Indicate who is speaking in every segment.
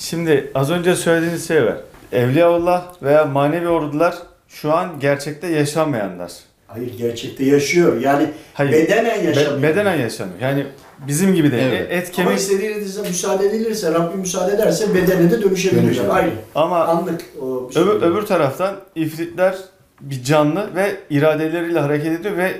Speaker 1: Şimdi az önce söylediğiniz şey var. Evliyaullah veya manevi ordular şu an gerçekte yaşamayanlar.
Speaker 2: Hayır gerçekte yaşıyor. Yani
Speaker 1: Hayır.
Speaker 2: bedenen
Speaker 1: Be-
Speaker 2: yaşamıyor.
Speaker 1: bedenen yaşamıyor. Yani bizim gibi değil.
Speaker 3: Evet.
Speaker 1: Et
Speaker 2: Ama
Speaker 1: kemik
Speaker 2: istediğinizde müsaade edilirse, Rabbim müsaade ederse bedene de.
Speaker 3: Dönüşebilir.
Speaker 2: Aynı.
Speaker 1: ama
Speaker 2: Anlık o şey
Speaker 1: öbür, öbür taraftan ifritler bir canlı ve iradeleriyle hareket ediyor ve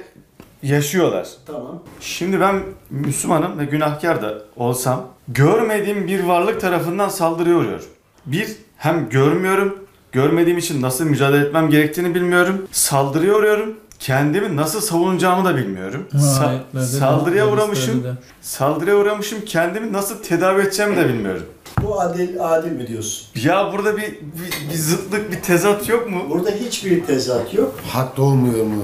Speaker 1: yaşıyorlar.
Speaker 2: Tamam.
Speaker 1: Şimdi ben Müslümanım ve günahkar da olsam görmediğim bir varlık tarafından saldırıya uğruyorum. Bir, hem görmüyorum, görmediğim için nasıl mücadele etmem gerektiğini bilmiyorum. Saldırıya uğruyorum. Kendimi nasıl savunacağımı da bilmiyorum. Sa-
Speaker 4: Ayetlerde de,
Speaker 1: saldırıya
Speaker 4: hadislerde
Speaker 1: uğramışım.
Speaker 4: de.
Speaker 1: Saldırıya uğramışım. Kendimi nasıl tedavi edeceğimi de bilmiyorum.
Speaker 2: Bu adil, adil mi diyorsun?
Speaker 1: Ya burada bir, bir, bir zıtlık, bir tezat yok mu?
Speaker 2: Burada hiçbir tezat yok.
Speaker 3: Haklı olmuyor mu?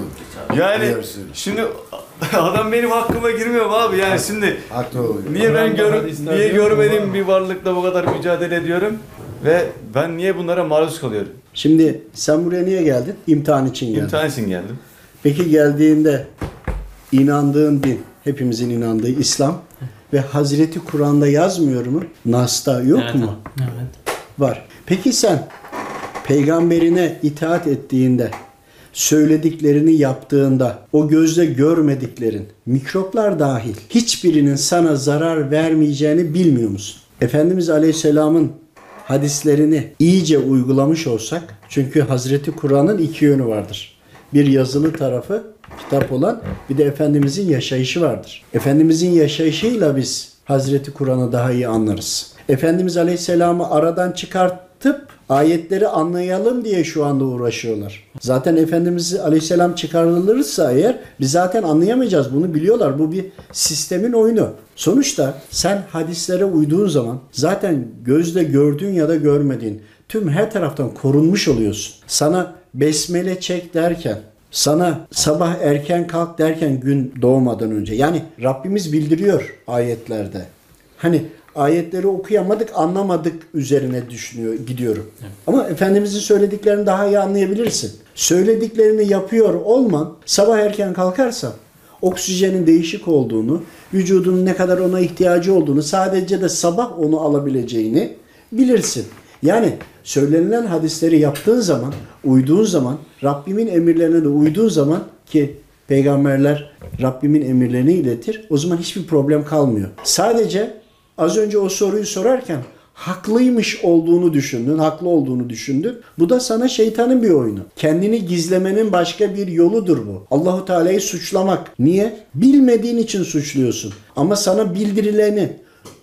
Speaker 1: Yani
Speaker 3: Diyorsun.
Speaker 1: şimdi adam benim hakkıma girmiyor mu abi? Yani şimdi
Speaker 3: Haklı oluyor.
Speaker 1: Niye ben
Speaker 4: Kur'an'da
Speaker 1: gör niye
Speaker 4: diyor mu
Speaker 1: görmediğim bir varlıkla bu kadar mücadele ediyorum ve ben niye bunlara maruz kalıyorum?
Speaker 2: Şimdi sen buraya niye geldin? İmtihan için geldin.
Speaker 1: İmtihan için geldim.
Speaker 2: Peki geldiğinde inandığın din, hepimizin inandığı İslam ve Hazreti Kur'an'da yazmıyor mu? Nas'ta yok
Speaker 4: Evet,
Speaker 2: mu?
Speaker 4: Evet.
Speaker 2: Var. Peki sen peygamberine itaat ettiğinde, söylediklerini yaptığında, o gözle görmediklerin, mikroplar dahil hiçbirinin sana zarar vermeyeceğini bilmiyor musun? Efendimiz Aleyhisselam'ın hadislerini iyice uygulamış olsak, çünkü Hazreti Kur'an'ın iki yönü vardır. Bir yazılı tarafı, kitap olan, bir de Efendimizin yaşayışı vardır. Efendimizin yaşayışıyla biz Hazreti Kur'an'ı daha iyi anlarız. Efendimiz Aleyhisselam'ı aradan çıkartıp ayetleri anlayalım diye şu anda uğraşıyorlar. Zaten Efendimiz Aleyhisselam çıkarılırsa eğer biz zaten anlayamayacağız. Bunu biliyorlar. Bu bir sistemin oyunu. Sonuçta sen hadislere uyduğun zaman zaten gözle gördüğün ya da görmediğin tüm her taraftan korunmuş oluyorsun. Sana besmele çek derken sana sabah erken kalk derken gün doğmadan önce. Yani Rabbimiz bildiriyor ayetlerde. Hani ayetleri okuyamadık, anlamadık üzerine düşünüyor, gidiyorum. Ama Efendimizin söylediklerini daha iyi anlayabilirsin. Söylediklerini yapıyor olman, sabah erken kalkarsan oksijenin değişik olduğunu, vücudunun ne kadar ona ihtiyacı olduğunu, sadece de sabah onu alabileceğini bilirsin. Yani söylenilen hadisleri yaptığın zaman, uyduğun zaman, Rabbimin emirlerine de uyduğun zaman ki peygamberler Rabbimin emirlerini iletir. O zaman hiçbir problem kalmıyor. Sadece az önce o soruyu sorarken haklıymış olduğunu düşündün, haklı olduğunu düşündün. Bu da sana şeytanın bir oyunu. Kendini gizlemenin başka bir yoludur bu. Allahu Teala'yı suçlamak. Niye? Bilmediğin için suçluyorsun. Ama sana bildirileni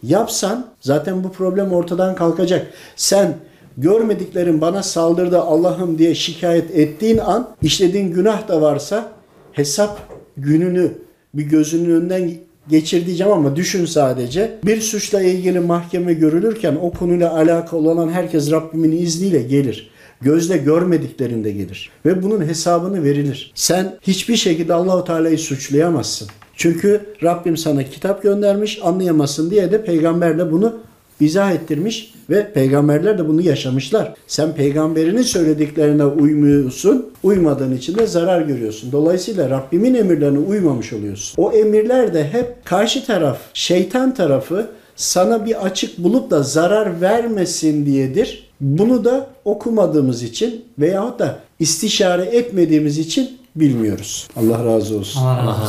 Speaker 2: yapsan zaten bu problem ortadan kalkacak. Sen görmediklerin bana saldırdı Allah'ım diye şikayet ettiğin an işlediğin günah da varsa hesap gününü bir gözünün önünden geçir diyeceğim ama düşün sadece. Bir suçla ilgili mahkeme görülürken o konuyla alakalı olan herkes Rabbimin izniyle gelir. Gözle görmediklerinde gelir. Ve bunun hesabını verilir. Sen hiçbir şekilde Allahu Teala'yı suçlayamazsın. Çünkü Rabbim sana kitap göndermiş, anlayamazsın diye de peygamberle bunu izah ettirmiş ve peygamberler de bunu yaşamışlar. Sen peygamberinin söylediklerine uymuyorsun, uymadığın için de zarar görüyorsun. Dolayısıyla Rabbimin emirlerine uymamış oluyorsun. O emirler de hep karşı taraf, şeytan tarafı sana bir açık bulup da zarar vermesin diyedir. Bunu da okumadığımız için veyahut da istişare etmediğimiz için bilmiyoruz. Allah razı olsun.
Speaker 4: Allah razı olsun.